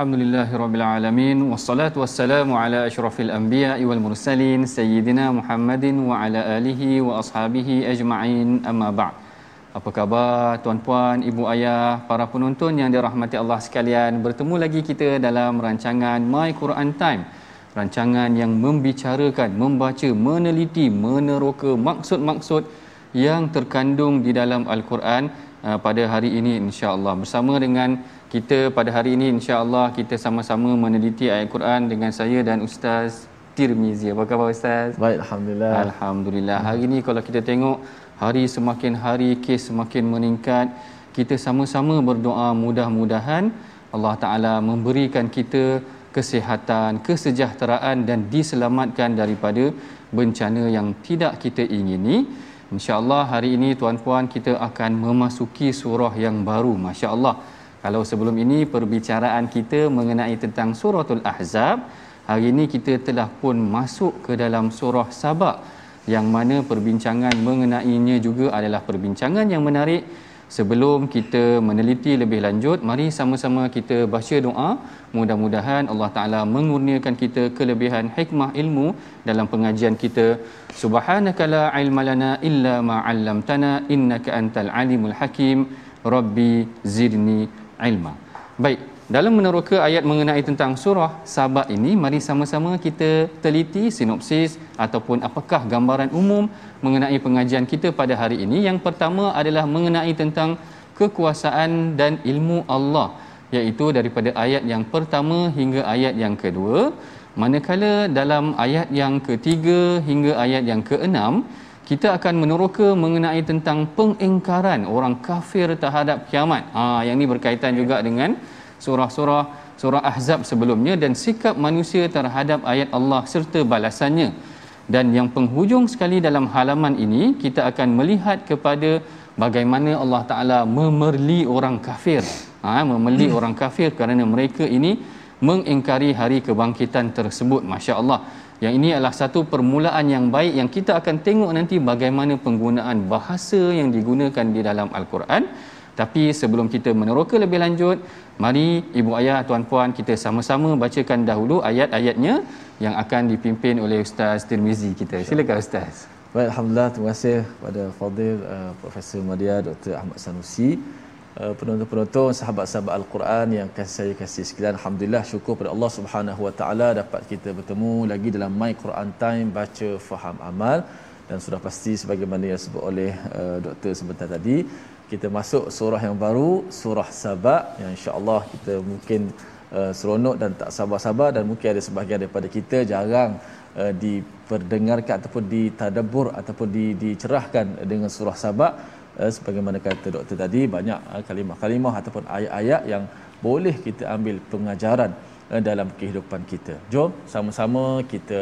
Alhamdulillahirrabbilalamin Wassalatu wassalamu ala ashrafil anbiya wal mursalin Sayyidina Muhammadin wa ala alihi wa ashabihi ajma'in. Amma ba'd. Apa khabar tuan-puan, ibu ayah, para penonton yang dirahmati Allah sekalian? Bertemu lagi kita dalam rancangan My Quran Time. Rancangan yang membicarakan, membaca, meneliti, meneroka maksud-maksud yang terkandung di dalam Al-Quran uh, pada hari ini insya-Allah bersama dengan kita pada hari ini insya-Allah kita sama-sama meneliti ayat Quran dengan saya dan Ustaz Tirmizi. Apa khabar Ustaz? Baik, Alhamdulillah Alhamdulillah. Hari ini kalau kita tengok hari semakin hari kes semakin meningkat, kita sama-sama berdoa mudah-mudahan Allah Taala memberikan kita kesihatan, kesejahteraan dan diselamatkan daripada bencana yang tidak kita ingini. Insya-Allah hari ini tuan-puan kita akan memasuki surah yang baru. Masya-Allah. Kalau sebelum ini perbicaraan kita mengenai tentang suratul Ahzab, hari ini kita telah pun masuk ke dalam surah Sabak yang mana perbincangan mengenainya juga adalah perbincangan yang menarik. Sebelum kita meneliti lebih lanjut, mari sama-sama kita baca doa. Mudah-mudahan Allah Taala mengurniakan kita kelebihan hikmah ilmu dalam pengajian kita. Subhanaka la ilma lana illa ma 'allamtana innaka antal alimul hakim. Rabbi zidni ilma. Baik, dalam meneroka ayat mengenai tentang surah Sabah ini, mari sama-sama kita teliti sinopsis ataupun apakah gambaran umum mengenai pengajian kita pada hari ini. Yang pertama adalah mengenai tentang kekuasaan dan ilmu Allah iaitu daripada ayat yang pertama hingga ayat yang kedua. Manakala dalam ayat yang ketiga hingga ayat yang keenam, kita akan meneroka mengenai tentang pengingkaran orang kafir terhadap kiamat. Ha, yang ini berkaitan juga dengan surah-surah surah Ahzab sebelumnya dan sikap manusia terhadap ayat Allah serta balasannya. Dan yang penghujung sekali dalam halaman ini kita akan melihat kepada bagaimana Allah Taala memerli orang kafir. Ha, memerli orang kafir kerana mereka ini mengingkari hari kebangkitan tersebut. Masya-Allah. Yang ini adalah satu permulaan yang baik yang kita akan tengok nanti bagaimana penggunaan bahasa yang digunakan di dalam Al-Quran. Tapi sebelum kita meneroka lebih lanjut, mari ibu ayah, tuan-puan kita sama-sama bacakan dahulu ayat-ayatnya yang akan dipimpin oleh Ustaz Tirmizi kita. Silakan Ustaz. Baik, Alhamdulillah. Terima kasih kepada Fadil uh, Profesor Madia Dr. Ahmad Sanusi. Uh, penonton-penonton sahabat-sahabat Al-Quran yang kasih saya kasih sekalian Alhamdulillah syukur pada Allah Subhanahu Wa Taala dapat kita bertemu lagi dalam My Quran Time baca faham amal. Dan sudah pasti sebagaimana yang disebut oleh uh, doktor sebentar tadi kita masuk surah yang baru surah Sabak yang insya-Allah kita mungkin uh, seronok dan tak sabar-sabar dan mungkin ada sebahagian daripada kita jarang uh, diperdengarkan ataupun ditadabbur ataupun di, dicerahkan dengan surah Sabak uh, sebagaimana kata doktor tadi banyak uh, kalimah-kalimah ataupun ayat-ayat yang boleh kita ambil pengajaran uh, dalam kehidupan kita. Jom sama-sama kita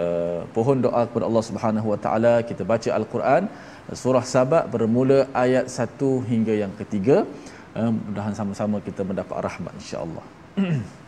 uh, pohon doa kepada Allah Subhanahu Wa Taala kita baca al-Quran surah Sabak bermula ayat 1 hingga yang ketiga. Uh, mudahan sama-sama kita mendapat rahmat insya-Allah.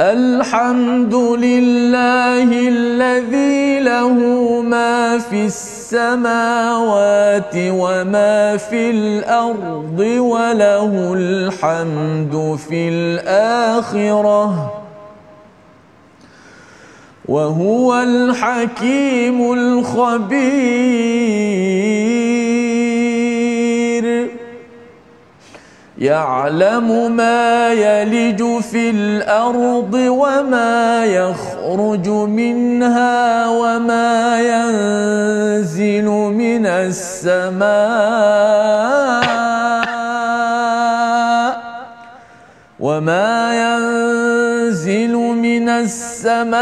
الحمد لله الذي له ما في السماوات وما في الأرض وله الحمد في الآخرة وهو الحكيم الخبير. يعلم ما يلج في الأرض وما يخرج منها وما ينزل من السماء وما ينزل من السماء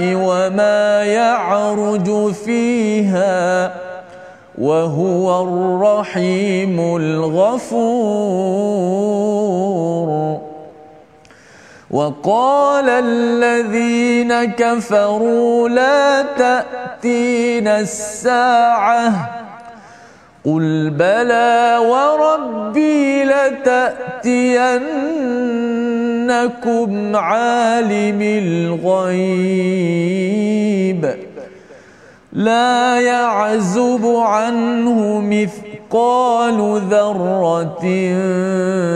وما يعرج فيها وهو الرحيم الغفور. وقال الذين كفروا لا تأتينا الساعة. قل بلى وربي لتأتينكم عالم الغيب. لا يعزب عنه مثقال ذرة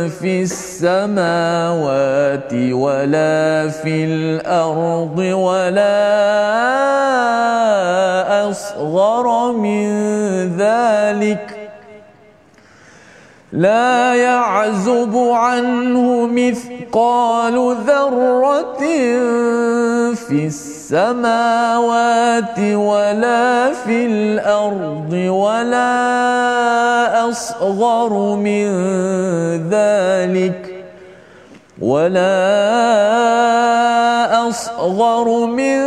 في السماوات ولا في الأرض ولا أصغر من ذلك. لا يعزب عنه مثقال ذرة في السماوات ولا في الأرض ولا أصغر من ذلك ولا أصغر من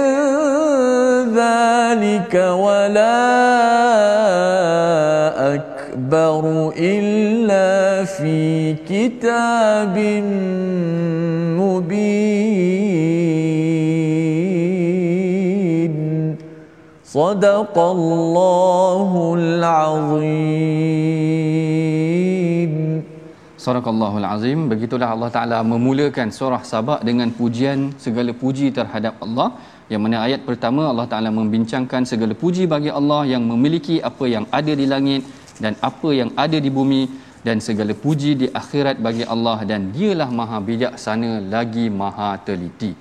ذلك ولا أكبر إلا في كتاب مبين صدق الله العظيم Sadaqallahul Azim. Begitulah Allah Taala memulakan surah Sabah dengan pujian segala puji terhadap Allah. Yang mana ayat pertama Allah Taala membincangkan segala puji bagi Allah yang memiliki apa yang ada di langit dan apa yang ada di bumi dan segala puji di akhirat bagi Allah dan dialah maha bijaksana lagi maha teliti.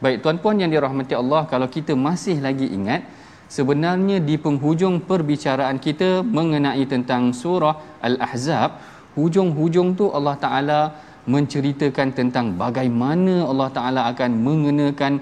Baik tuan-puan yang dirahmati Allah, kalau kita masih lagi ingat sebenarnya di penghujung perbicaraan kita mengenai tentang surah Al-Ahzab, hujung-hujung tu Allah Taala menceritakan tentang bagaimana Allah Taala akan mengenakan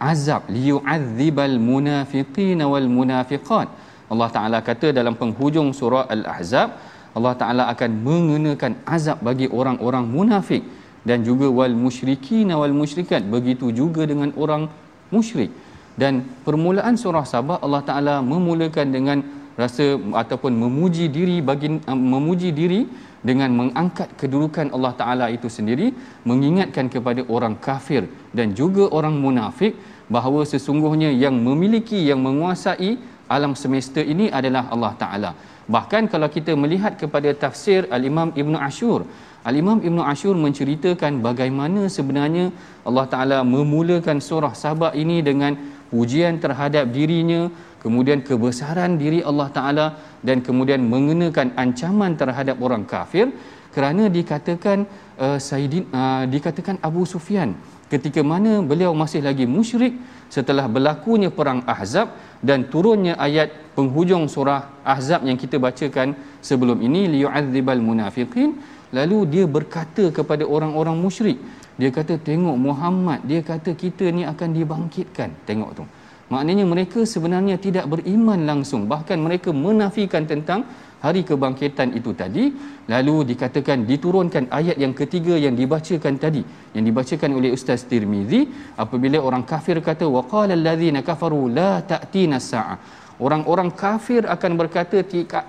azab liyu'adzibal munafiqin wal munafiqat. Allah Taala kata dalam penghujung surah Al-Ahzab, Allah Taala akan mengenakan azab bagi orang-orang munafik dan juga wal musyrikin wal musyrikat. Begitu juga dengan orang musyrik. Dan permulaan surah Sabah Allah Taala memulakan dengan rasa ataupun memuji diri bagi memuji diri dengan mengangkat kedudukan Allah Taala itu sendiri mengingatkan kepada orang kafir dan juga orang munafik bahawa sesungguhnya yang memiliki yang menguasai alam semesta ini adalah Allah Taala bahkan kalau kita melihat kepada tafsir al-Imam Ibn Ashur Al-Imam Ibn Ashur menceritakan bagaimana sebenarnya Allah Ta'ala memulakan surah Sabah ini dengan pujian terhadap dirinya, kemudian kebesaran diri Allah Ta'ala dan kemudian mengenakan ancaman terhadap orang kafir. Kerana dikatakan uh, Sayyidin, uh, dikatakan Abu Sufyan ketika mana beliau masih lagi musyrik setelah berlakunya perang Ahzab dan turunnya ayat penghujung surah Ahzab yang kita bacakan sebelum ini liyu'adzibal munafiqin Lalu dia berkata kepada orang-orang musyrik. Dia kata tengok Muhammad, dia kata kita ni akan dibangkitkan. Tengok tu. Maknanya mereka sebenarnya tidak beriman langsung. Bahkan mereka menafikan tentang hari kebangkitan itu tadi lalu dikatakan diturunkan ayat yang ketiga yang dibacakan tadi yang dibacakan oleh ustaz Tirmizi apabila orang kafir kata waqala allazina kafaru la ta'tina sa'ah orang-orang kafir akan berkata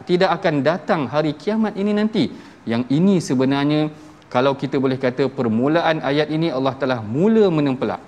tidak akan datang hari kiamat ini nanti. Yang ini sebenarnya kalau kita boleh kata permulaan ayat ini Allah telah mula menempelak.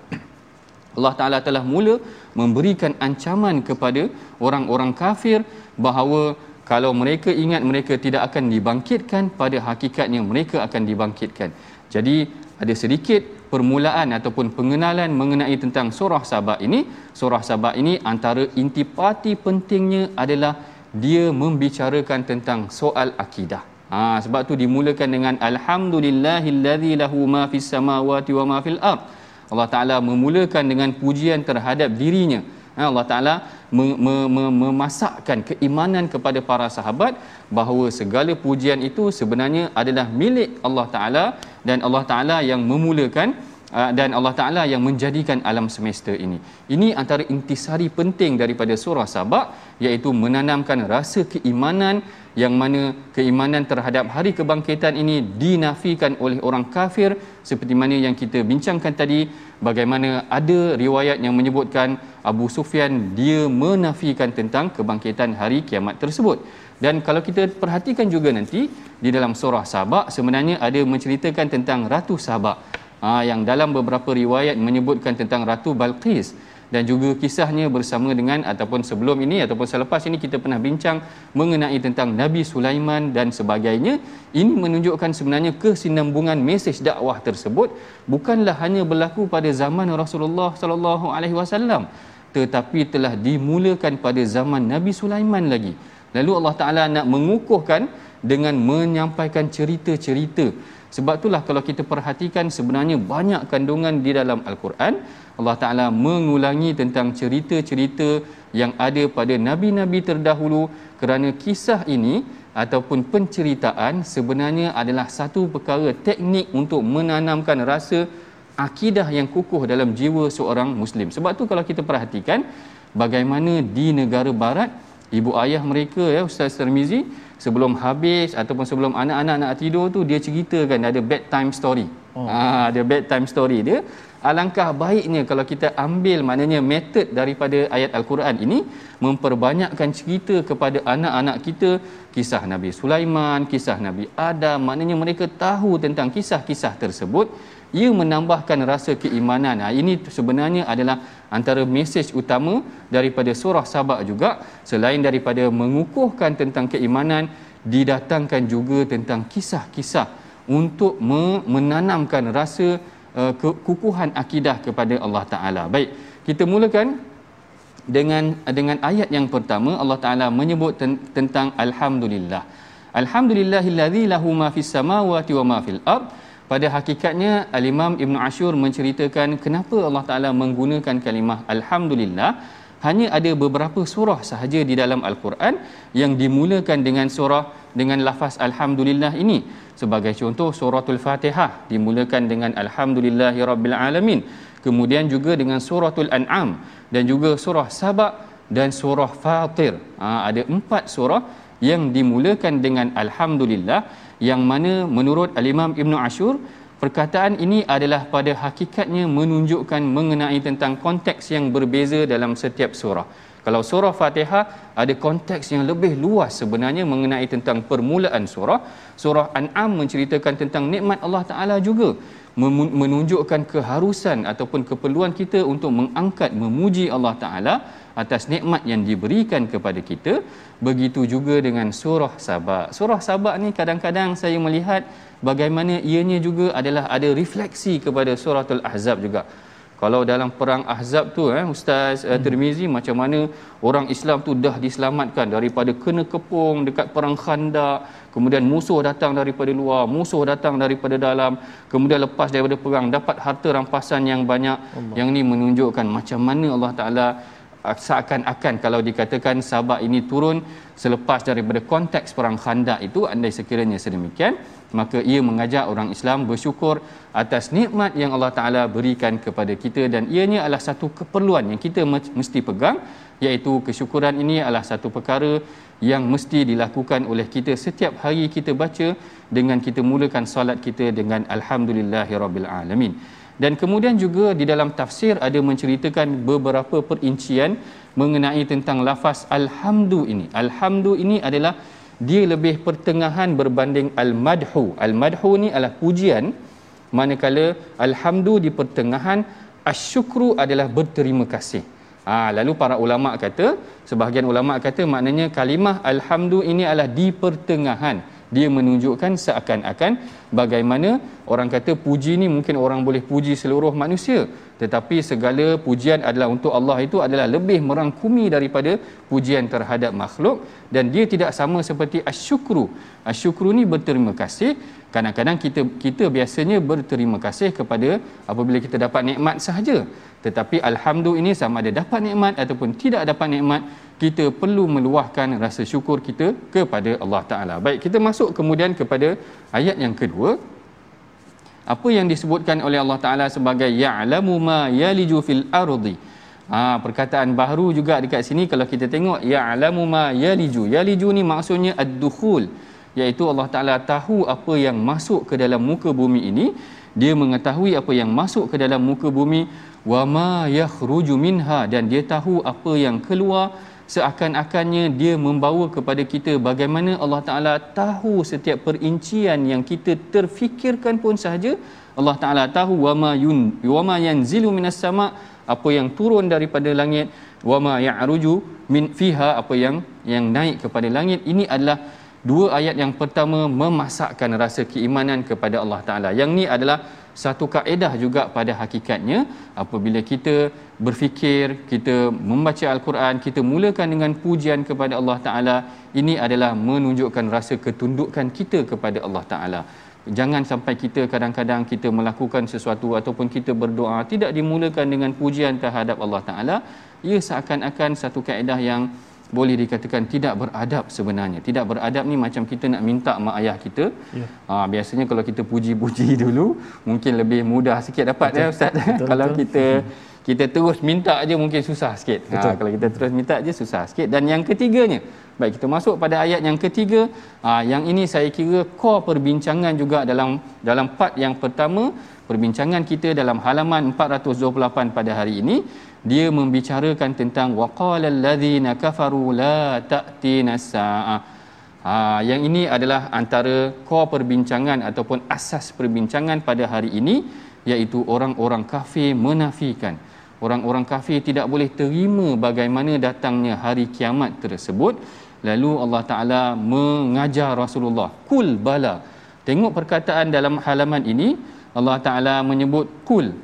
Allah Taala telah mula memberikan ancaman kepada orang-orang kafir bahawa kalau mereka ingat mereka tidak akan dibangkitkan pada hakikatnya mereka akan dibangkitkan. Jadi ada sedikit permulaan ataupun pengenalan mengenai tentang surah Sabah ini. Surah Sabah ini antara intipati pentingnya adalah dia membicarakan tentang soal akidah. Ha, sebab tu dimulakan dengan alhamdulillahillazi lahu ma fis samawati wa ma fil ard. Allah Taala memulakan dengan pujian terhadap dirinya. Ha, Allah Taala memasakkan keimanan kepada para sahabat bahawa segala pujian itu sebenarnya adalah milik Allah Taala dan Allah Taala yang memulakan uh, dan Allah Taala yang menjadikan alam semesta ini. Ini antara intisari penting daripada surah Sabak iaitu menanamkan rasa keimanan yang mana keimanan terhadap hari kebangkitan ini dinafikan oleh orang kafir seperti mana yang kita bincangkan tadi bagaimana ada riwayat yang menyebutkan Abu Sufyan dia menafikan tentang kebangkitan hari kiamat tersebut. Dan kalau kita perhatikan juga nanti di dalam surah Sabak sebenarnya ada menceritakan tentang Ratu Sabak. Ha, yang dalam beberapa riwayat menyebutkan tentang Ratu Balqis dan juga kisahnya bersama dengan ataupun sebelum ini ataupun selepas ini kita pernah bincang mengenai tentang Nabi Sulaiman dan sebagainya. Ini menunjukkan sebenarnya kesinambungan mesej dakwah tersebut bukanlah hanya berlaku pada zaman Rasulullah sallallahu alaihi wasallam tetapi telah dimulakan pada zaman Nabi Sulaiman lagi. Lalu Allah Taala nak mengukuhkan dengan menyampaikan cerita-cerita sebab itulah kalau kita perhatikan sebenarnya banyak kandungan di dalam al-Quran Allah Taala mengulangi tentang cerita-cerita yang ada pada nabi-nabi terdahulu kerana kisah ini ataupun penceritaan sebenarnya adalah satu perkara teknik untuk menanamkan rasa akidah yang kukuh dalam jiwa seorang muslim. Sebab tu kalau kita perhatikan bagaimana di negara barat ibu ayah mereka ya Ustaz Termizi sebelum habis ataupun sebelum anak-anak nak tidur tu dia ceritakan ada bedtime story. Oh. Ha, ada bedtime story dia alangkah baiknya kalau kita ambil maknanya metod daripada ayat al-Quran ini memperbanyakkan cerita kepada anak-anak kita kisah Nabi Sulaiman, kisah Nabi Adam, maknanya mereka tahu tentang kisah-kisah tersebut ia menambahkan rasa keimanan. Ha, ini sebenarnya adalah antara mesej utama daripada surah Sabak juga selain daripada mengukuhkan tentang keimanan didatangkan juga tentang kisah-kisah untuk menanamkan rasa uh, kekukuhan akidah kepada Allah Taala. Baik, kita mulakan dengan dengan ayat yang pertama Allah Taala menyebut ten- tentang alhamdulillah. Alhamdulillahillazi lahu ma fis samawati wa ma fil ard. Pada hakikatnya Al-Imam Ibn Ashur menceritakan kenapa Allah Taala menggunakan kalimah alhamdulillah. Hanya ada beberapa surah sahaja di dalam al-Quran yang dimulakan dengan surah dengan lafaz alhamdulillah ini. Sebagai contoh suratul fatihah dimulakan dengan alhamdulillahirabbil alamin. Kemudian juga dengan suratul an'am dan juga surah sabak dan surah fatir. Ha, ada empat surah yang dimulakan dengan alhamdulillah yang mana menurut al-imam ibnu ashur perkataan ini adalah pada hakikatnya menunjukkan mengenai tentang konteks yang berbeza dalam setiap surah. Kalau surah Fatihah ada konteks yang lebih luas sebenarnya mengenai tentang permulaan surah. Surah An'am menceritakan tentang nikmat Allah Taala juga. Menunjukkan keharusan ataupun keperluan kita untuk mengangkat memuji Allah Taala atas nikmat yang diberikan kepada kita. Begitu juga dengan surah Sabah. Surah Sabah ni kadang-kadang saya melihat bagaimana ianya juga adalah ada refleksi kepada suratul Ahzab juga kalau dalam perang Ahzab tu eh Ustaz uh, Tirmizi macam mana orang Islam tu dah diselamatkan daripada kena kepung dekat perang Khandaq kemudian musuh datang daripada luar musuh datang daripada dalam kemudian lepas daripada perang dapat harta rampasan yang banyak Allah. yang ni menunjukkan macam mana Allah Taala seakan-akan kalau dikatakan sabak ini turun selepas daripada konteks perang Khandaq itu andai sekiranya sedemikian maka ia mengajak orang Islam bersyukur atas nikmat yang Allah Taala berikan kepada kita. Dan ianya adalah satu keperluan yang kita mesti pegang iaitu kesyukuran ini adalah satu perkara yang mesti dilakukan oleh kita setiap hari kita baca dengan kita mulakan solat kita dengan alhamdulillahirabbil alamin dan kemudian juga di dalam tafsir ada menceritakan beberapa perincian mengenai tentang lafaz alhamdu ini. Alhamdu ini adalah dia lebih pertengahan berbanding al-madhu. Al-madhu ni adalah pujian manakala alhamdu di pertengahan asyukru adalah berterima kasih. Ha, lalu para ulama kata sebahagian ulama kata maknanya kalimah alhamdu ini adalah di pertengahan dia menunjukkan seakan-akan bagaimana orang kata puji ni mungkin orang boleh puji seluruh manusia. Tetapi segala pujian adalah untuk Allah itu adalah lebih merangkumi daripada pujian terhadap makhluk. Dan dia tidak sama seperti asyukru. Asyukru ni berterima kasih kadang-kadang kita kita biasanya berterima kasih kepada apabila kita dapat nikmat sahaja tetapi alhamdulillah ini sama ada dapat nikmat ataupun tidak dapat nikmat kita perlu meluahkan rasa syukur kita kepada Allah Taala. Baik, kita masuk kemudian kepada ayat yang kedua. Apa yang disebutkan oleh Allah Taala sebagai ya'lamu ma yaliju fil ardi. Ha, perkataan baru juga dekat sini kalau kita tengok ya'lamu ma yaliju. Yaliju ni maksudnya ad-dukhul iaitu Allah Taala tahu apa yang masuk ke dalam muka bumi ini dia mengetahui apa yang masuk ke dalam muka bumi wa ma yakhruju minha dan dia tahu apa yang keluar seakan-akannya dia membawa kepada kita bagaimana Allah Taala tahu setiap perincian yang kita terfikirkan pun sahaja. Allah Taala tahu wama yun wama yanzilu minas sama apa yang turun daripada langit wama ya'ruju min fiha apa yang yang naik kepada langit. Ini adalah dua ayat yang pertama memasakkan rasa keimanan kepada Allah Taala. Yang ni adalah satu kaedah juga pada hakikatnya. Apabila kita berfikir kita membaca al-Quran kita mulakan dengan pujian kepada Allah taala ini adalah menunjukkan rasa ketundukan kita kepada Allah taala. Jangan sampai kita kadang-kadang kita melakukan sesuatu ataupun kita berdoa tidak dimulakan dengan pujian terhadap Allah taala ia seakan-akan satu kaedah yang boleh dikatakan tidak beradab sebenarnya. Tidak beradab ni macam kita nak minta mak ayah kita. Ya. Ha, biasanya kalau kita puji-puji dulu mungkin lebih mudah sikit dapat betul. ya ustaz. Betul, kalau betul. kita kita terus minta aja mungkin susah sikit. Ha, kalau kita terus minta aja susah sikit. Dan yang ketiganya, baik kita masuk pada ayat yang ketiga, ha, yang ini saya kira core perbincangan juga dalam dalam part yang pertama perbincangan kita dalam halaman 428 pada hari ini dia membicarakan tentang waqalal ladzina kafaru la ta'tina saah ha yang ini adalah antara core perbincangan ataupun asas perbincangan pada hari ini iaitu orang-orang kafir menafikan. Orang-orang kafir tidak boleh terima bagaimana datangnya hari kiamat tersebut. Lalu Allah Taala mengajar Rasulullah kul bala. Tengok perkataan dalam halaman ini Allah Taala menyebut kul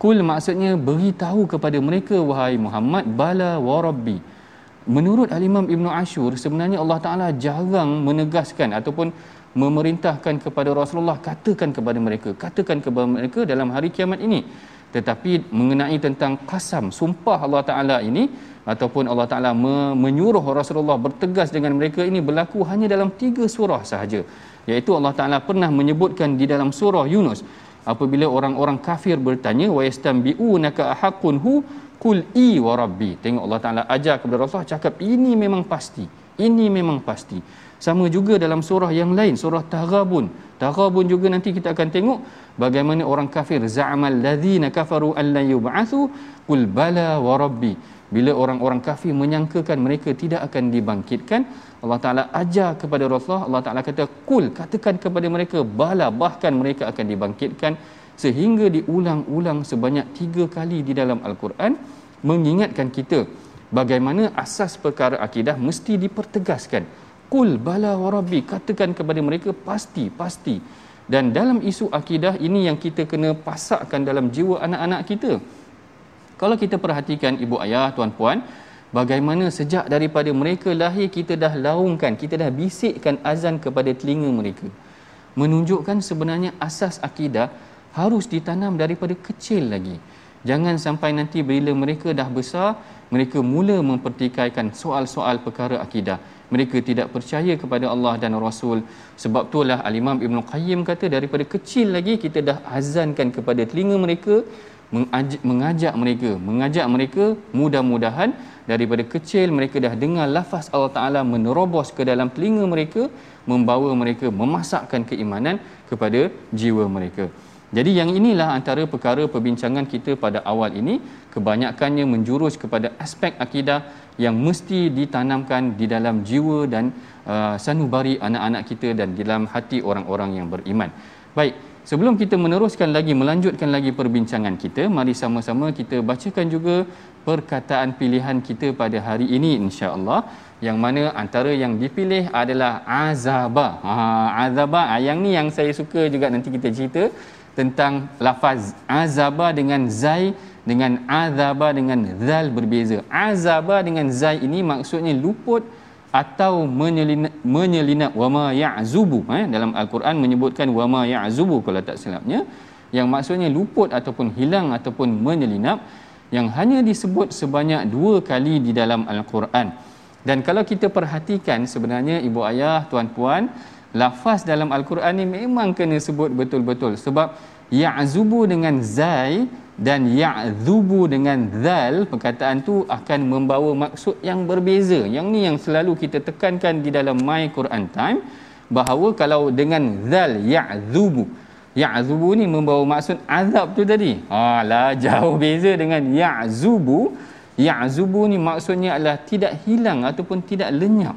Kul maksudnya beritahu kepada mereka wahai Muhammad bala wa rabbi. Menurut Al-Imam Ibn Ashur sebenarnya Allah Taala jarang menegaskan ataupun memerintahkan kepada Rasulullah katakan kepada mereka, katakan kepada mereka dalam hari kiamat ini. Tetapi mengenai tentang kasam, sumpah Allah Taala ini ataupun Allah Taala menyuruh Rasulullah bertegas dengan mereka ini berlaku hanya dalam tiga surah sahaja. Iaitu Allah Taala pernah menyebutkan di dalam surah Yunus apabila orang-orang kafir bertanya wa yastambi'unaka ahaqun hu? Qul i wa rabbi. Tengok Allah Taala ajar kepada Rasulullah cakap ini memang pasti ini memang pasti. Sama juga dalam surah yang lain surah taghabun. Taghabun juga nanti kita akan tengok bagaimana orang kafir za'amal ladzina kafaru an la yub'athu? Qul bala wa rabbi. Bila orang-orang kafir menyangkakan mereka tidak akan dibangkitkan Allah Ta'ala ajar kepada Rasulullah Allah Ta'ala kata kul katakan kepada mereka bala bahkan mereka akan dibangkitkan sehingga diulang-ulang sebanyak tiga kali di dalam Al-Quran mengingatkan kita bagaimana asas perkara akidah mesti dipertegaskan. Kul bala warabi katakan kepada mereka pasti pasti. Dan dalam isu akidah ini yang kita kena pasakkan dalam jiwa anak-anak kita. Kalau kita perhatikan ibu ayah tuan puan bagaimana sejak daripada mereka lahir kita dah laungkan kita dah bisikkan azan kepada telinga mereka. Menunjukkan sebenarnya asas akidah harus ditanam daripada kecil lagi. Jangan sampai nanti bila mereka dah besar mereka mula mempertikaikan soal-soal perkara akidah. Mereka tidak percaya kepada Allah dan Rasul. Sebab itulah al-Imam Ibn Qayyim kata daripada kecil lagi kita dah azankan kepada telinga mereka mengajak mereka mengajak mereka mudah-mudahan daripada kecil mereka dah dengar lafaz Allah Taala menerobos ke dalam telinga mereka membawa mereka memasakkan keimanan kepada jiwa mereka Jadi yang inilah antara perkara perbincangan kita pada awal ini kebanyakannya menjurus kepada aspek akidah yang mesti ditanamkan di dalam jiwa dan uh, sanubari anak-anak kita dan di dalam hati orang-orang yang beriman. Baik, sebelum kita meneruskan lagi melanjutkan lagi perbincangan kita, mari sama-sama kita bacakan juga perkataan pilihan kita pada hari ini insya-Allah yang mana antara yang dipilih adalah azaba. Ha azaba ah, yang ni yang saya suka juga nanti kita cerita tentang lafaz azaba dengan zai dengan azaba dengan zal berbeza. Azaba dengan zai ini maksudnya luput atau menyelinap wama ya'zubu eh dalam al-Quran menyebutkan wama ya'zubu kalau tak silapnya yang maksudnya luput ataupun hilang ataupun menyelinap yang hanya disebut sebanyak dua kali di dalam al-Quran. Dan kalau kita perhatikan sebenarnya ibu ayah tuan-puan lafaz dalam al-Quran ni memang kena sebut betul-betul sebab ya'zubu dengan zai dan ya'zubu dengan zal perkataan tu akan membawa maksud yang berbeza. Yang ni yang selalu kita tekankan di dalam my Quran time bahawa kalau dengan zal ya'zubu ya'zubu ni membawa maksud azab tu tadi. Ha lah jauh beza dengan ya'zubu. Ya'zubu ni maksudnya adalah tidak hilang ataupun tidak lenyap.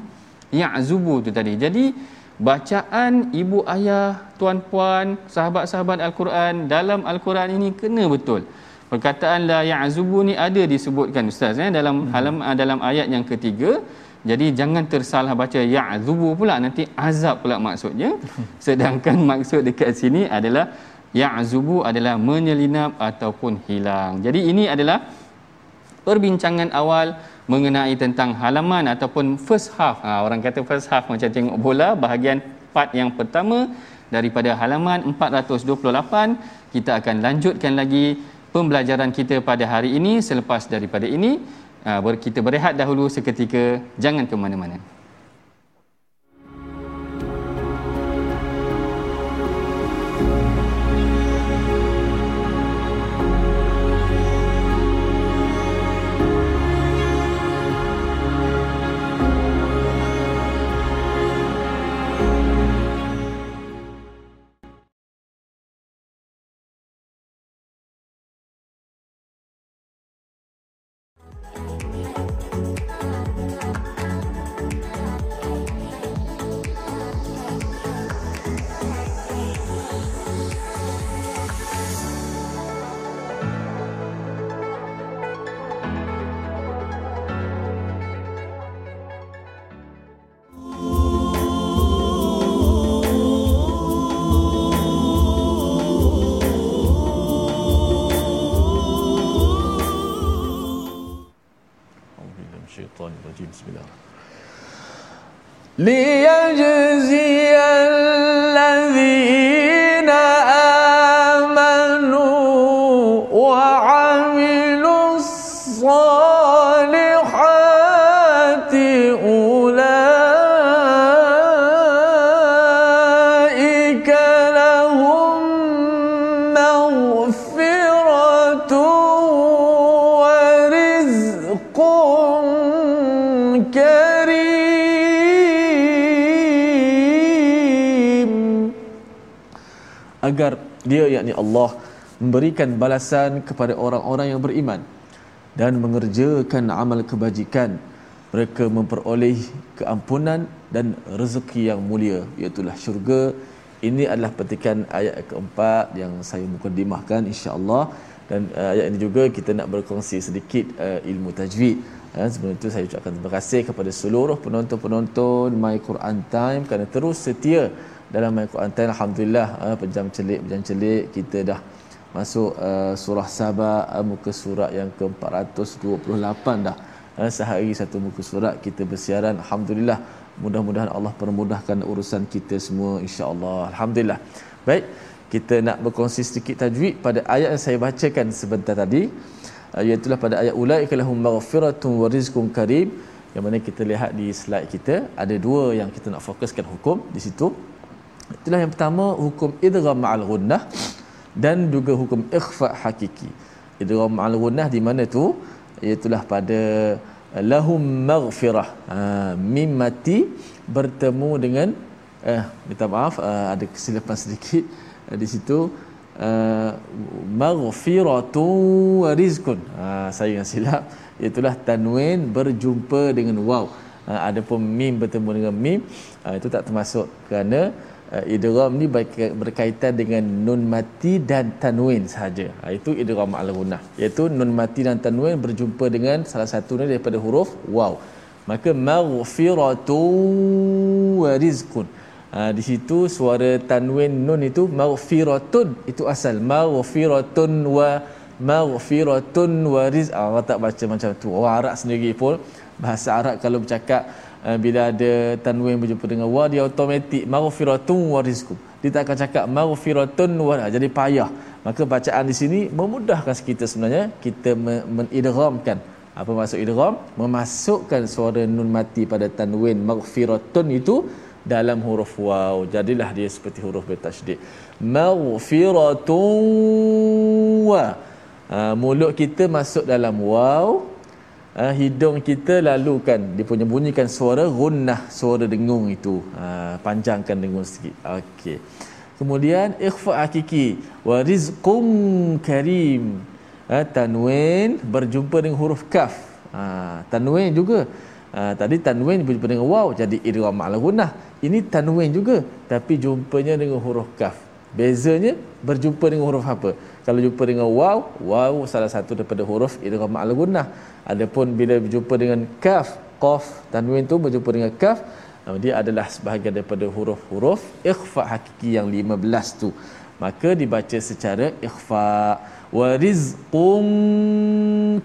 Ya'zubu tu tadi. Jadi bacaan ibu ayah, tuan-puan, sahabat-sahabat Al-Quran dalam Al-Quran ini kena betul. Perkataan la ya'zubu ni ada disebutkan ustaz eh dalam hmm. dalam ayat yang ketiga. Jadi jangan tersalah baca ya'zubu pula nanti azab pula maksudnya. Sedangkan maksud dekat sini adalah ya'zubu adalah menyelinap ataupun hilang. Jadi ini adalah perbincangan awal mengenai tentang halaman ataupun first half. Ha, orang kata first half macam tengok bola, bahagian part yang pertama daripada halaman 428 kita akan lanjutkan lagi pembelajaran kita pada hari ini selepas daripada ini kita berehat dahulu seketika. Jangan ke mana-mana ليجزي dia yakni Allah memberikan balasan kepada orang-orang yang beriman dan mengerjakan amal kebajikan. Mereka memperoleh keampunan dan rezeki yang mulia iaitu syurga. Ini adalah petikan ayat keempat yang saya mukadimahkan insya-Allah. Dan uh, ayat ini juga kita nak berkongsi sedikit uh, ilmu tajwid. Uh, sebelum itu saya ucapkan terima kasih kepada seluruh penonton-penonton My Quran Time kerana terus setia dalam Al-Quran Alhamdulillah uh, pejam celik pejam celik kita dah masuk uh, surah Sabah uh, muka surat yang ke-428 dah. Uh, sehari satu muka surat kita bersiaran. Alhamdulillah mudah-mudahan Allah permudahkan urusan kita semua insya-Allah. Alhamdulillah. Baik kita nak berkongsi sedikit tajwid pada ayat yang saya bacakan sebentar tadi uh, pada ayat ulaika lahum maghfiratun wa rizqun karim. Yang mana kita lihat di slide kita ada dua yang kita nak fokuskan hukum di situ Itulah yang pertama hukum idgham ma'al ghunnah dan juga hukum ikhfa hakiki. Idgham ma'al ghunnah di mana tu? Iaitulah pada eh, lahum maghfirah. Ha, mim mati bertemu dengan eh minta maaf uh, ada kesilapan sedikit uh, di situ maghfiratun wa rizqun ha, saya yang silap itulah tanwin berjumpa dengan waw uh, adapun mim bertemu dengan mim uh, itu tak termasuk kerana uh, idgham ni berkaitan dengan nun mati dan tanwin sahaja. Uh, itu idgham al gunnah iaitu nun mati dan tanwin berjumpa dengan salah satu daripada huruf waw. Maka maghfiratun wa rizqun. Ha, di situ suara tanwin nun itu maghfiratun. Itu asal. Maghfiratun wa maghfiratun wa rizq. Orang tak baca macam tu. Orang Arab sendiri pun bahasa Arab kalau bercakap uh, bila ada tanwin berjumpa dengan wa dia automatik maghfiratun wa rizq. Dia tak akan cakap maghfiratun wa jadi payah. Maka bacaan di sini memudahkan kita sebenarnya. Kita menidghamkan. Apa maksud idgham? Memasukkan suara nun mati pada tanwin maghfiratun itu dalam huruf waw. Jadilah dia seperti huruf bertasydid. Maghfiratun wa. Ha, mulut kita masuk dalam waw ha, hidung kita lalukan. Dia punya bunyikan suara gunnah suara dengung itu. Ha, panjangkan dengung sikit. Okey. Kemudian ikhfa hakiki. Wa rizqum karim. Ha, tanwin berjumpa dengan huruf kaf. Ha, tanwin juga. Ha, tadi tanwin berjumpa dengan waw jadi idgham ma'al gunnah. Ini tanwin juga tapi jumpanya dengan huruf kaf. Bezanya berjumpa dengan huruf apa? Kalau jumpa dengan waw, waw salah satu daripada huruf idgham ma'al gunnah. Adapun bila berjumpa dengan kaf, qaf, tanwin tu berjumpa dengan kaf, dia adalah sebahagian daripada huruf-huruf ikhfa hakiki yang 15 tu. Maka dibaca secara ikhfa. Wa rizqun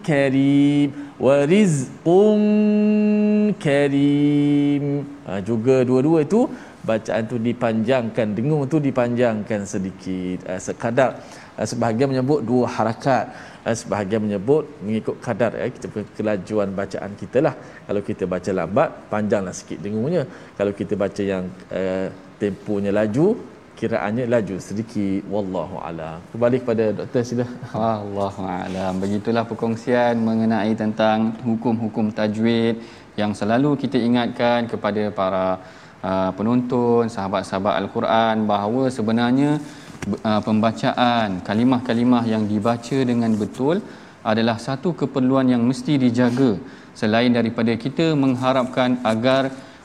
karim. Wa rizqun karim. Ha, juga dua-dua itu bacaan tu dipanjangkan dengung tu dipanjangkan sedikit. Ha, sekadar sebahagian menyebut dua harakat. Ha, sebahagian menyebut mengikut kadar ya, kita kelajuan bacaan kita lah. Kalau kita baca lambat panjanglah sikit dengungnya kalau kita baca yang uh, temponya laju kiraannya laju sedikit. Wallahu alam. Kembali kepada doktor sila. Wallahu alam. Begitulah perkongsian mengenai tentang hukum-hukum tajwid yang selalu kita ingatkan kepada para uh, penonton sahabat-sahabat al-Quran bahawa sebenarnya uh, pembacaan kalimah-kalimah yang dibaca dengan betul adalah satu keperluan yang mesti dijaga selain daripada kita mengharapkan agar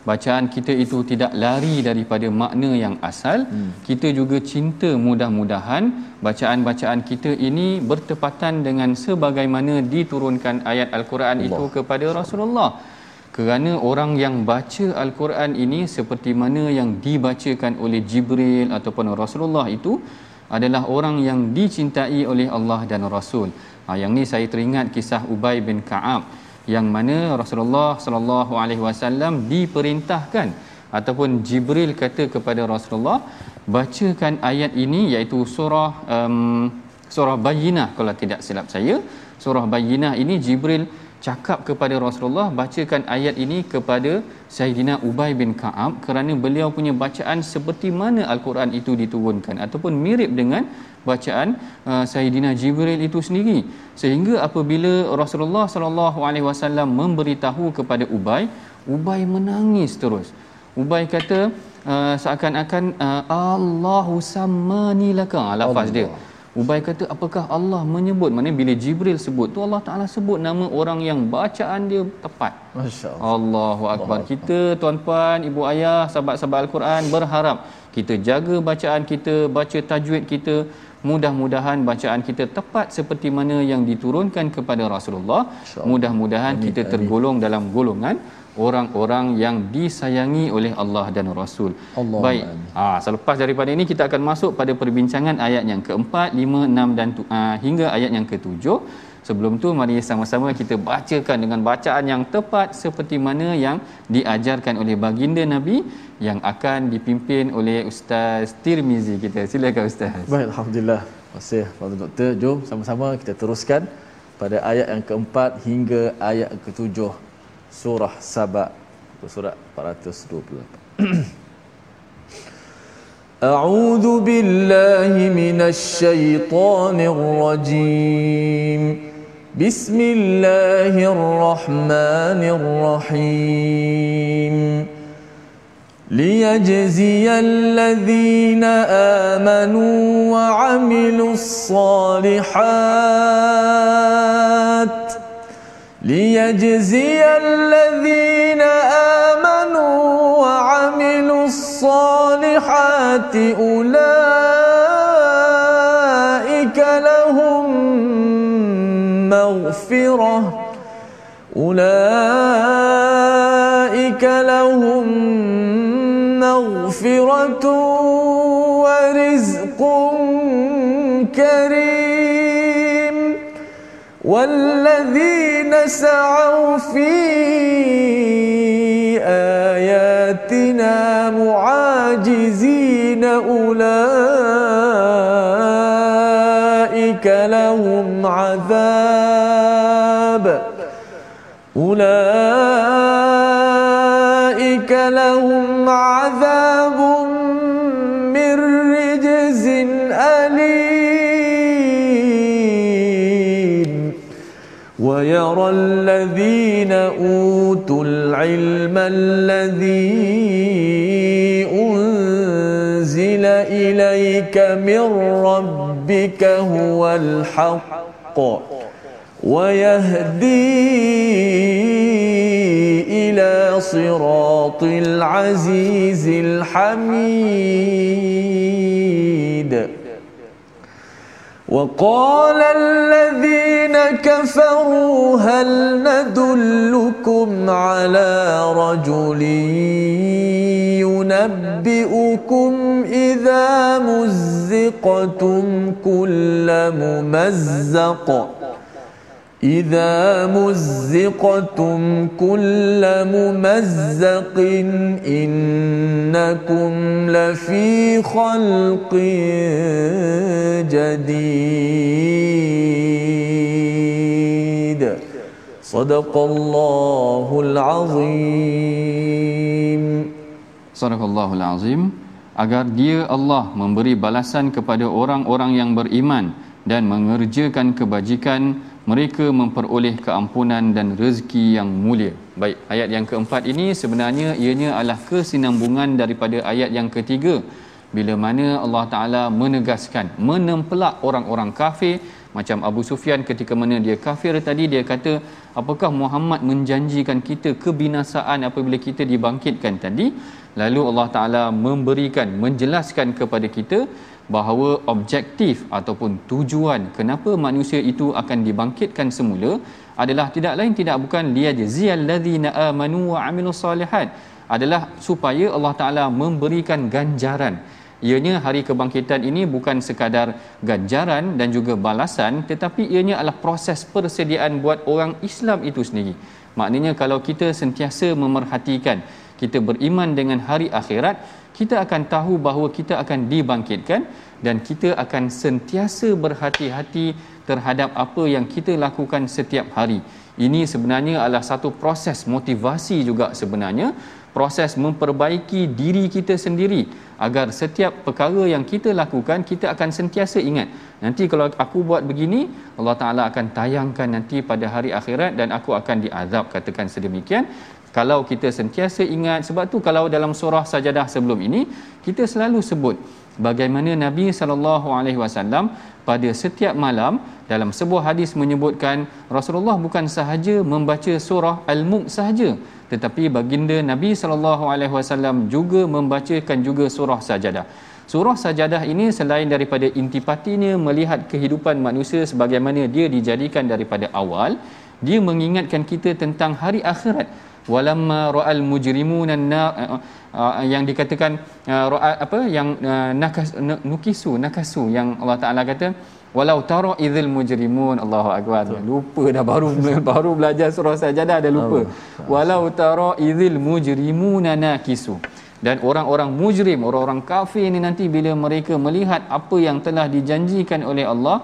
bacaan kita itu tidak lari daripada makna yang asal hmm. kita juga cinta mudah-mudahan bacaan-bacaan kita ini bertepatan dengan sebagaimana diturunkan ayat al-Quran Allah. itu kepada Rasulullah kerana orang yang baca al-Quran ini seperti mana yang dibacakan oleh Jibril ataupun Rasulullah itu adalah orang yang dicintai oleh Allah dan Rasul. Ha, yang ni saya teringat kisah Ubay bin Ka'ab yang mana Rasulullah sallallahu alaihi wasallam diperintahkan ataupun Jibril kata kepada Rasulullah bacakan ayat ini iaitu surah um, surah Bayyinah kalau tidak silap saya surah Bayyinah ini Jibril cakap kepada Rasulullah bacakan ayat ini kepada Sayyidina Ubay bin Ka'ab kerana beliau punya bacaan seperti mana al-Quran itu diturunkan. Ataupun mirip dengan bacaan uh, Sayyidina Jibril itu sendiri. Sehingga apabila Rasulullah sallallahu alaihi wasallam memberitahu kepada Ubay Ubay menangis terus. Ubay kata uh, seakan-akan uh, Allahu sammani laka. Lafaz dia Ubay kata apakah Allah menyebut mana bila Jibril sebut tu Allah Taala sebut nama orang yang bacaan dia tepat. Masya-Allah. Allahu akbar. Allah. Kita tuan-puan, ibu ayah, sahabat-sahabat Al-Quran berharap kita jaga bacaan kita, baca tajwid kita, mudah-mudahan bacaan kita tepat seperti mana yang diturunkan kepada Rasulullah. Mudah-mudahan kita tergolong dalam golongan orang-orang yang disayangi oleh Allah dan Rasul. Allah Baik. Ah ha, selepas daripada ini kita akan masuk pada perbincangan ayat yang keempat, lima, enam dan uh, hingga ayat yang ketujuh. Sebelum tu mari sama-sama kita bacakan dengan bacaan yang tepat seperti mana yang diajarkan oleh baginda Nabi yang akan dipimpin oleh Ustaz Tirmizi kita. Silakan Ustaz. Baik, alhamdulillah. Terima kasih Pak Doktor. Jom sama-sama kita teruskan pada ayat yang keempat hingga ayat ketujuh surah Saba surah 428 أعوذ بالله من الشيطان الرجيم بسم الله الرحمن الرحيم ليجزي الذين آمنوا وعملوا الصالحات ليجزي الذين آمنوا وعملوا الصالحات أولئك لهم مغفرة أولئك لهم مغفرة ورزق كريم والذين سعوا في آياتنا معاجزين أولئك لهم عذاب. أولئك ويرى الذين أوتوا العلم الذي أنزل إليك من ربك هو الحق ويهدي إلى صراط العزيز الحميد وقال الذين كفروا هل ندلكم على رجل ينبئكم إذا مزقتم كل ممزق إذا مزقتم كل ممزق إنكم لفي خلق جديد صدق الله العظيم صدق الله العظيم agar dia Allah memberi balasan kepada orang-orang yang beriman dan mengerjakan kebajikan mereka memperoleh keampunan dan rezeki yang mulia. Baik, ayat yang keempat ini sebenarnya ianya adalah kesinambungan daripada ayat yang ketiga bila mana Allah Taala menegaskan menempelak orang-orang kafir macam Abu Sufyan ketika mana dia kafir tadi dia kata apakah Muhammad menjanjikan kita kebinasaan apabila kita dibangkitkan tadi lalu Allah Taala memberikan menjelaskan kepada kita bahawa objektif ataupun tujuan kenapa manusia itu akan dibangkitkan semula adalah tidak lain tidak bukan liyajziyal ladzina amanu wa amilus solihat adalah supaya Allah Taala memberikan ganjaran. Ianya hari kebangkitan ini bukan sekadar ganjaran dan juga balasan tetapi ianya adalah proses persediaan buat orang Islam itu sendiri. Maknanya kalau kita sentiasa memerhatikan kita beriman dengan hari akhirat kita akan tahu bahawa kita akan dibangkitkan dan kita akan sentiasa berhati-hati terhadap apa yang kita lakukan setiap hari. Ini sebenarnya adalah satu proses motivasi juga sebenarnya proses memperbaiki diri kita sendiri agar setiap perkara yang kita lakukan kita akan sentiasa ingat nanti kalau aku buat begini Allah Taala akan tayangkan nanti pada hari akhirat dan aku akan diazab katakan sedemikian kalau kita sentiasa ingat sebab tu kalau dalam surah sajadah sebelum ini kita selalu sebut bagaimana Nabi sallallahu alaihi wasallam pada setiap malam dalam sebuah hadis menyebutkan Rasulullah bukan sahaja membaca surah Al-Mulk sahaja tetapi baginda Nabi sallallahu alaihi wasallam juga membacakan juga surah Sajadah. Surah Sajadah ini selain daripada intipatinya melihat kehidupan manusia sebagaimana dia dijadikan daripada awal, dia mengingatkan kita tentang hari akhirat. Walamma ra'al mujrimun nar uh, uh, yang dikatakan uh, ra'al apa yang nakas nukisu nakasu yang Allah Taala kata walau tara idzil mujrimun Allahu akbar. Lupa dah baru baru belajar surah sajadah dah lupa. Walau tara idzil mujrimun nakisu. Dan orang-orang mujrim orang-orang kafir ini nanti bila mereka melihat apa yang telah dijanjikan oleh Allah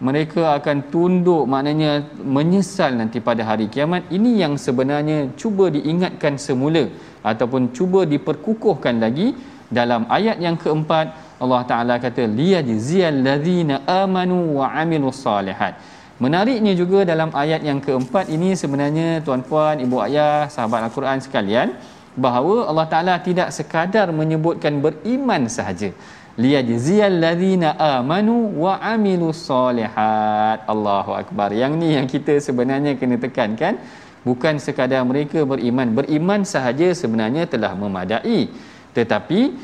mereka akan tunduk maknanya menyesal nanti pada hari kiamat. Ini yang sebenarnya cuba diingatkan semula ataupun cuba diperkukuhkan lagi dalam ayat yang keempat. Allah Taala kata liyajziyal ladzina amanu wa amilus salihat. Menariknya juga dalam ayat yang keempat ini sebenarnya tuan-puan, ibu ayah, sahabat Al-Quran sekalian, bahawa Allah Taala tidak sekadar menyebutkan beriman sahaja liyajziyal ladzina amanu wa amilus solihat Allahu akbar. Yang ni yang kita sebenarnya kena tekankan. Bukan sekadar mereka beriman. Beriman sahaja sebenarnya telah memadai. Tetapi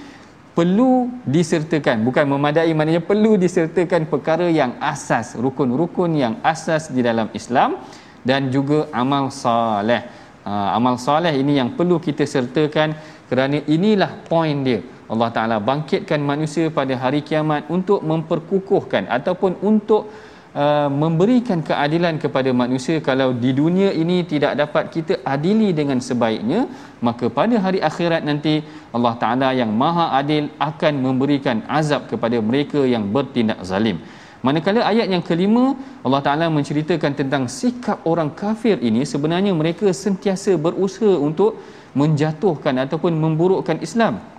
perlu disertakan. Bukan memadai maknanya perlu disertakan perkara yang asas rukun-rukun yang asas di dalam Islam dan juga amal soleh uh, amal soleh ini yang perlu kita sertakan kerana inilah poin dia Allah Taala bangkitkan manusia pada hari kiamat untuk memperkukuhkan ataupun untuk uh, memberikan keadilan kepada manusia. Kalau di dunia ini tidak dapat kita adili dengan sebaiknya maka pada hari akhirat nanti Allah Taala yang Maha Adil akan memberikan azab kepada mereka yang bertindak zalim. Manakala ayat yang kelima Allah Taala menceritakan tentang sikap orang kafir ini. Sebenarnya mereka sentiasa berusaha untuk menjatuhkan ataupun memburukkan Islam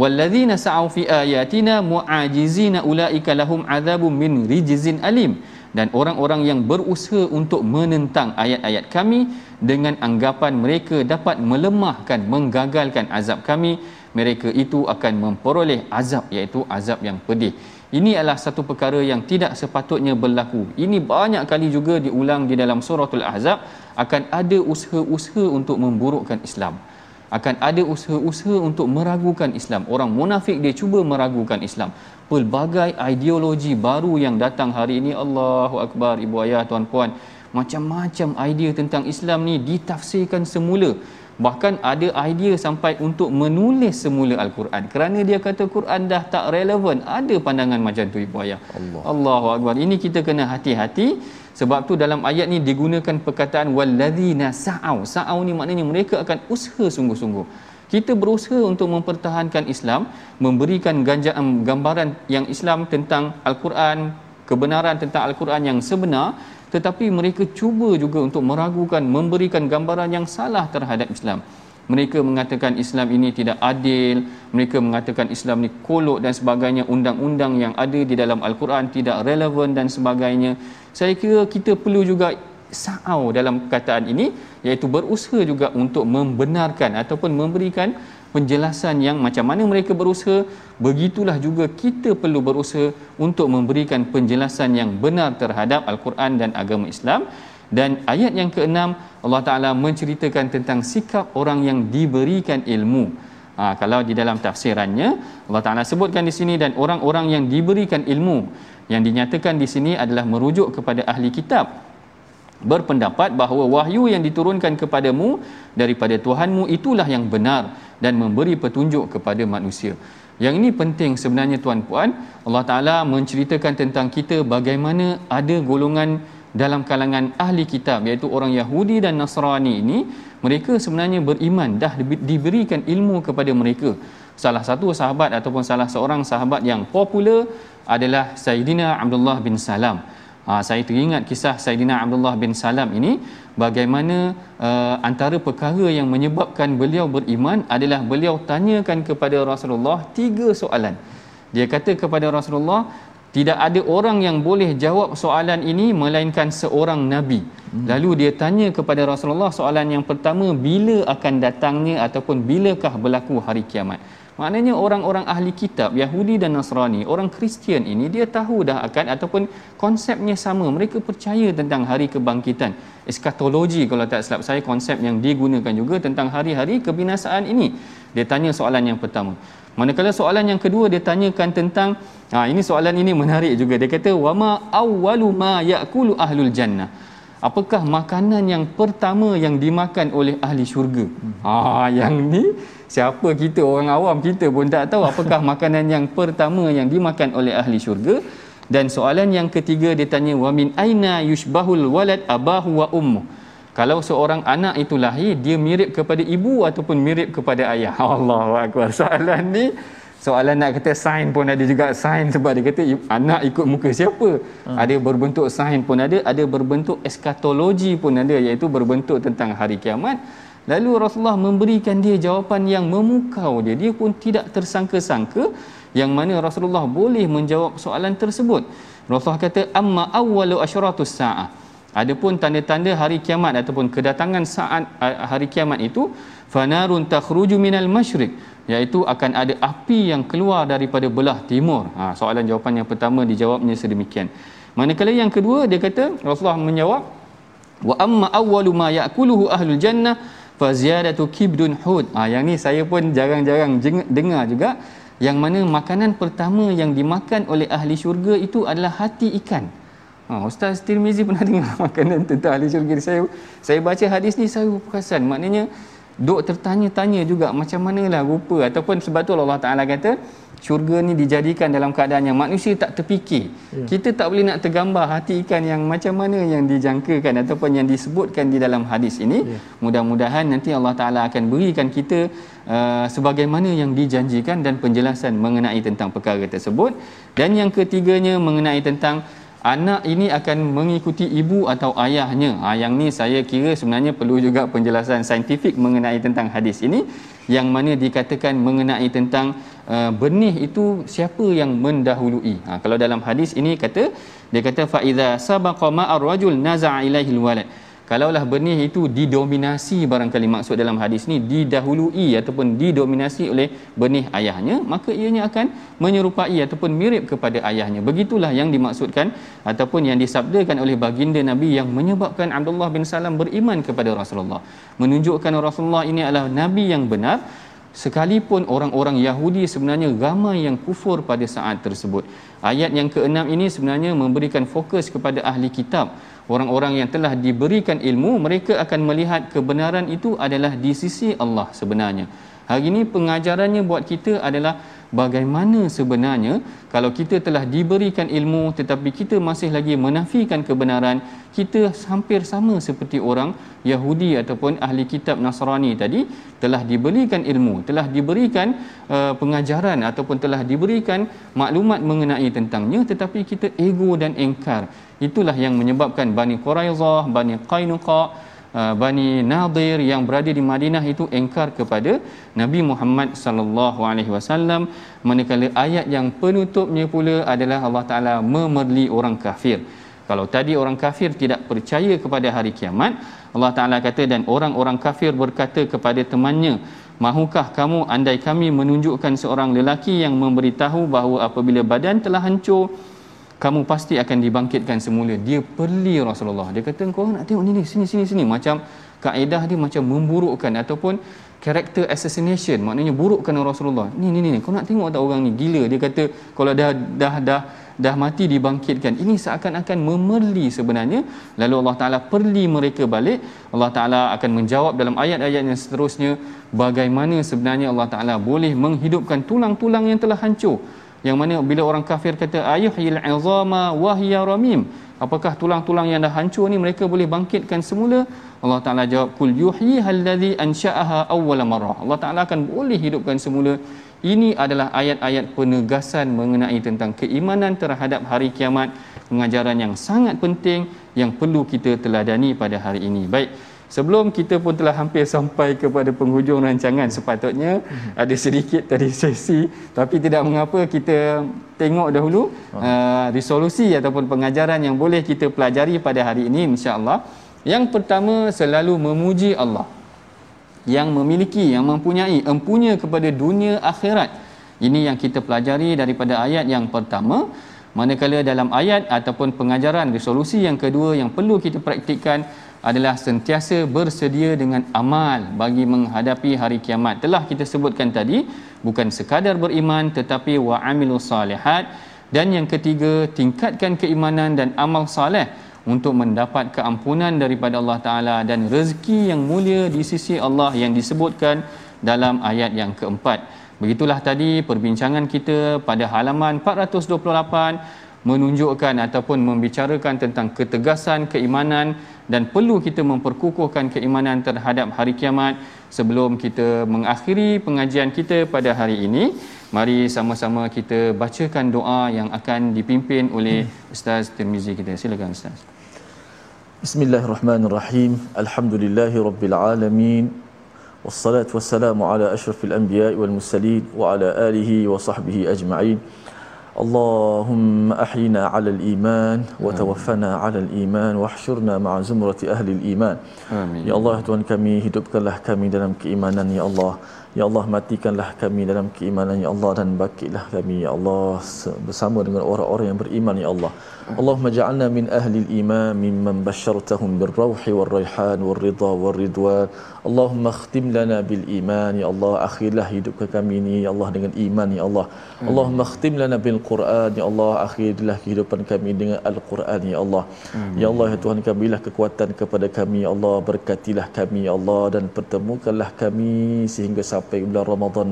walladzina sa'u fi ayatina mu'ajizina ulaika lahum adzabun min rijzin alim. Dan orang-orang yang berusaha untuk menentang ayat-ayat kami dengan anggapan mereka dapat melemahkan menggagalkan azab kami mereka itu akan memperoleh azab iaitu azab yang pedih. Ini adalah satu perkara yang tidak sepatutnya berlaku. Ini banyak kali juga diulang di dalam suratul ahzab akan ada usaha-usaha untuk memburukkan Islam akan ada usaha-usaha untuk meragukan Islam. Orang munafik dia cuba meragukan Islam. Pelbagai ideologi baru yang datang hari ini Allahu akbar ibu ayah tuan-puan macam-macam idea tentang Islam ni ditafsirkan semula. Bahkan ada idea sampai untuk menulis semula Al-Quran. Kerana dia kata Quran dah tak relevan. Ada pandangan macam tu ibu ayah. Allah. Allahu akbar. Ini kita kena hati-hati sebab tu dalam ayat ni digunakan perkataan walladzina sa'au. Sa'au ni maknanya mereka akan usaha sungguh-sungguh. Kita berusaha untuk mempertahankan Islam, memberikan ganjaan gambaran yang Islam tentang Al-Quran, kebenaran tentang Al-Quran yang sebenar, tetapi mereka cuba juga untuk meragukan, memberikan gambaran yang salah terhadap Islam. Mereka mengatakan Islam ini tidak adil mereka mengatakan Islam ini kolok dan sebagainya undang-undang yang ada di dalam al-Quran tidak relevan dan sebagainya. Saya kira kita perlu juga sa'au dalam perkataan ini iaitu berusaha juga untuk membenarkan ataupun memberikan penjelasan yang macam mana mereka berusaha begitulah juga kita perlu berusaha untuk memberikan penjelasan yang benar terhadap al-Quran dan agama Islam. Dan ayat yang keenam Allah Taala menceritakan tentang sikap orang yang diberikan ilmu. Ha, kalau di dalam tafsirannya Allah Taala sebutkan di sini dan orang-orang yang diberikan ilmu. Yang dinyatakan di sini adalah merujuk kepada ahli kitab berpendapat bahawa wahyu yang diturunkan kepadamu daripada Tuhanmu itulah yang benar dan memberi petunjuk kepada manusia. Yang ini penting sebenarnya tuan-puan. Allah Taala menceritakan tentang kita bagaimana ada golongan dalam kalangan ahli kitab iaitu orang Yahudi dan Nasrani ini mereka sebenarnya beriman dah diberikan ilmu kepada mereka salah satu sahabat ataupun salah seorang sahabat yang popular adalah Sayyidina Abdullah bin Salam ha, saya teringat kisah Sayyidina Abdullah bin Salam ini bagaimana uh, antara perkara yang menyebabkan beliau beriman adalah beliau tanyakan kepada Rasulullah tiga soalan dia kata kepada Rasulullah tidak ada orang yang boleh jawab soalan ini melainkan seorang nabi. Hmm. Lalu dia tanya kepada Rasulullah soalan yang pertama bila akan datangnya ataupun bilakah berlaku hari kiamat. Maknanya orang-orang ahli kitab Yahudi dan Nasrani, orang Kristian ini dia tahu dah akan ataupun konsepnya sama. Mereka percaya tentang hari kebangkitan. Eskatologi kalau tak silap saya konsep yang digunakan juga tentang hari-hari kebinasaan ini. Dia tanya soalan yang pertama. Manakala soalan yang kedua dia tanyakan tentang ha ini soalan ini menarik juga. Dia kata wama awwalu ma yaqulu ahlul jannah. Apakah makanan yang pertama yang dimakan oleh ahli syurga? Ha yang ni siapa kita orang awam kita pun tak tahu apakah makanan yang pertama yang dimakan oleh ahli syurga. Dan soalan yang ketiga dia tanya wa min aina yushbahul walad abahu wa ummu kalau seorang anak itu lahir dia mirip kepada ibu ataupun mirip kepada ayah? Allahu akbar. Soalan ni soalan nak kata sign pun ada juga. Sign sebab dia kata anak ikut muka siapa? Hmm. ada berbentuk sign pun ada ada berbentuk eskatologi pun ada iaitu berbentuk tentang hari kiamat lalu Rasulullah memberikan dia jawapan yang memukau dia. Dia pun tidak tersangka-sangka yang mana Rasulullah boleh menjawab soalan tersebut. Rasulullah kata amma awwalu asyratus saah adapun tanda-tanda hari kiamat ataupun kedatangan saat hari kiamat itu fanarun takhruju minal masyriq iaitu akan ada api yang keluar daripada belah timur. Ha, soalan jawapan yang pertama dijawabnya sedemikian. Manakala yang kedua dia kata Rasulullah menjawab wa amma awwalu ma ya'kuluhu ahlul jannah fa ziyadatu kibdun hud ha, yang ni saya pun jarang-jarang dengar juga yang mana makanan pertama yang dimakan oleh ahli syurga itu adalah hati ikan Ha, Ustaz Tirmizi pernah dengar makanan tentang ahli syurga. Saya saya baca hadis ni saya perasan. Maknanya duk tertanya-tanya juga macam manalah rupa ataupun sebab tu Allah Taala kata syurga ni dijadikan dalam keadaan yang manusia tak terfikir. Ya. Kita tak boleh nak tergambar hati ikan yang macam mana yang dijangkakan ataupun yang disebutkan di dalam hadis ini. Ya. Mudah-mudahan nanti Allah Taala akan berikan kita uh, sebagaimana yang dijanjikan dan penjelasan mengenai tentang perkara tersebut. Dan yang ketiganya mengenai tentang anak ini akan mengikuti ibu atau ayahnya. Ha, yang ni saya kira sebenarnya perlu juga penjelasan saintifik mengenai tentang hadis ini yang mana dikatakan mengenai tentang uh, benih itu siapa yang mendahului. Ha, kalau dalam hadis ini kata dia kata fa iza sabaqa ma'ar rajul naza'a ilaihi alwalad kalaulah benih itu didominasi barangkali maksud dalam hadis ni didahului ataupun didominasi oleh benih ayahnya maka ianya akan menyerupai ataupun mirip kepada ayahnya. Begitulah yang dimaksudkan ataupun yang disabdakan oleh baginda nabi yang menyebabkan Abdullah bin Salam beriman kepada Rasulullah. Menunjukkan Rasulullah ini adalah nabi yang benar sekalipun orang-orang Yahudi sebenarnya ramai yang kufur pada saat tersebut. Ayat yang keenam ini sebenarnya memberikan fokus kepada ahli kitab. Orang-orang yang telah diberikan ilmu mereka akan melihat kebenaran itu adalah di sisi Allah sebenarnya. Hari ini pengajarannya buat kita adalah bagaimana sebenarnya kalau kita telah diberikan ilmu tetapi kita masih lagi menafikan kebenaran kita hampir sama seperti orang Yahudi ataupun ahli kitab Nasrani tadi telah diberikan ilmu telah diberikan uh, pengajaran ataupun telah diberikan maklumat mengenai tentangnya tetapi kita ego dan engkar. Itulah yang menyebabkan Bani Quraizah Bani Qainuqa uh, Bani Nadir yang berada di Madinah itu engkar kepada Nabi Muhammad sallallahu alaihi wasallam. Manakala ayat yang penutupnya pula adalah Allah Taala memerli orang kafir. Kalau tadi orang kafir tidak percaya kepada hari kiamat Allah Taala kata dan orang-orang kafir berkata kepada temannya Mahukah kamu andai kami menunjukkan seorang lelaki yang memberitahu bahawa apabila badan telah hancur kamu pasti akan dibangkitkan semula. Dia perli Rasulullah. Dia kata kau nak tengok ni ni sini sini sini. Macam kaedah dia macam memburukkan ataupun character assassination. Maknanya burukkan Rasulullah. Ni ni ni kau nak tengok tak orang ni? Gila. Dia kata kalau dah dah dah dah mati dibangkitkan. Ini seakan-akan memerli sebenarnya. Lalu Allah Taala perli mereka balik. Allah Taala akan menjawab dalam ayat-ayat yang seterusnya bagaimana sebenarnya Allah Taala boleh menghidupkan tulang-tulang yang telah hancur yang mana bila orang kafir kata ayuhil azama wahya ramim. Apakah tulang-tulang yang dah hancur ni mereka boleh bangkitkan semula? Allah Taala jawab kul yuhyi allazi ansha'aha awwala marrah. Allah Taala akan boleh hidupkan semula. Ini adalah ayat-ayat penegasan mengenai tentang keimanan terhadap hari kiamat. Pengajaran yang sangat penting yang perlu kita teladani pada hari ini. Baik Sebelum kita pun telah hampir sampai kepada penghujung rancangan sepatutnya hmm. ada sedikit tadi sesi tapi tidak mengapa kita tengok dahulu oh. uh, resolusi ataupun pengajaran yang boleh kita pelajari pada hari ini insya-Allah. Yang pertama selalu memuji Allah yang memiliki yang mempunyai empunya kepada dunia akhirat. Ini yang kita pelajari daripada ayat yang pertama manakala dalam ayat ataupun pengajaran resolusi yang kedua yang perlu kita praktikkan adalah sentiasa bersedia dengan amal bagi menghadapi hari kiamat. Telah kita sebutkan tadi, bukan sekadar beriman tetapi wa amilus salihat dan yang ketiga tingkatkan keimanan dan amal saleh untuk mendapat keampunan daripada Allah Taala dan rezeki yang mulia di sisi Allah yang disebutkan dalam ayat yang keempat. Begitulah tadi perbincangan kita pada halaman 428 menunjukkan ataupun membicarakan tentang ketegasan keimanan dan perlu kita memperkukuhkan keimanan terhadap hari kiamat sebelum kita mengakhiri pengajian kita pada hari ini. Mari sama-sama kita bacakan doa yang akan dipimpin oleh Ustaz Tirmizi kita. Silakan Ustaz. Bismillahirrahmanirrahim. Alhamdulillahirabbil alamin. Asyrafil anbiya'i wal mursalin wa ala alihi wa sahbihi ajma'in اللهم أحينا على الإيمان وتوفنا على الإيمان واحشرنا مع زمرة أهل الإيمان Amin. Ya Allah Tuhan kami hidupkanlah kami dalam keimanan Ya Allah Ya Allah matikanlah kami dalam keimanan Ya Allah dan bakilah kami Ya Allah bersama dengan orang-orang yang beriman Ya Allah. Allahumma ja'alna min ahli al-iman mimman basyartahum birrawhi wal-rayhan wal-ridha wal-ridwan. Allahumma khtim lana bil iman Ya Allah akhirlah hidup kami ini Ya Allah dengan iman Ya Allah. Allahumma khtim lana bil Quran Ya Allah akhirlah kehidupan kami dengan Al-Quran Ya Allah. Ya Allah ya Tuhan kami berilah kekuatan kepada kami Ya Allah berkatilah kami Ya Allah dan pertemukanlah kami sehingga sampai bulan Ramadan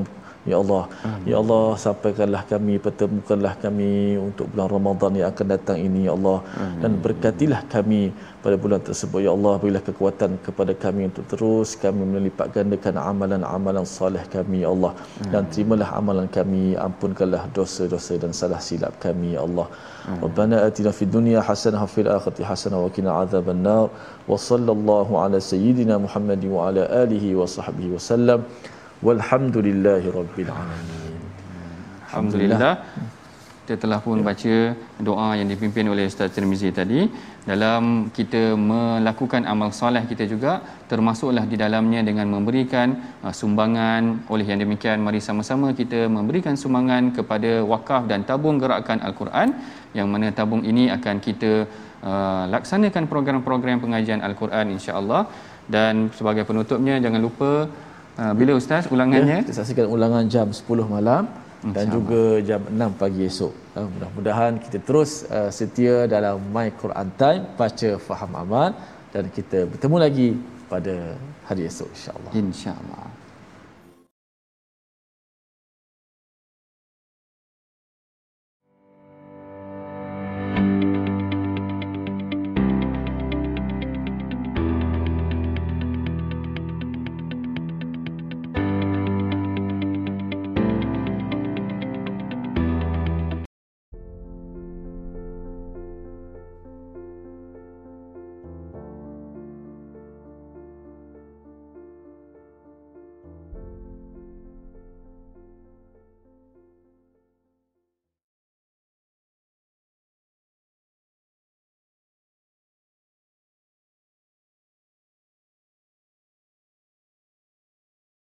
Ya Allah, Amin. Ya Allah sampaikanlah kami, pertemukanlah kami untuk bulan Ramadan yang akan datang ini Ya Allah Amin. dan berkatilah kami pada bulan tersebut Ya Allah berilah kekuatan kepada kami untuk terus kami melipat gandakan amalan-amalan salih kami Ya Allah Amin. dan terimalah amalan kami ampunkanlah dosa-dosa dan salah silap kami Ya Allah Amin. Rabbana atina fid dunya hasanah wa fil akhirati hasanah wa qina adzaban nar wa sallallahu ala sayyidina Muhammad wa ala alihi wa sahbihi wa walhamdulillahi rabbil alamin. Alhamdulillah. Kita telah pun baca doa yang dipimpin oleh Ustaz Tirmizi tadi. Dalam kita melakukan amal soleh kita juga termasuklah di dalamnya dengan memberikan uh, sumbangan. Oleh yang demikian mari sama-sama kita memberikan sumbangan kepada wakaf dan tabung gerakan al-Quran yang mana tabung ini akan kita uh, laksanakan program-program pengajian al-Quran insya-Allah. Dan sebagai penutupnya jangan lupa bila ustaz ulangannya ya, kita saksikan ulangan jam 10 malam dan juga jam 6 pagi esok. Uh, mudah-mudahan kita terus uh, setia dalam My Quran Time baca faham amal dan kita bertemu lagi pada hari esok insya-Allah. Insya-Allah.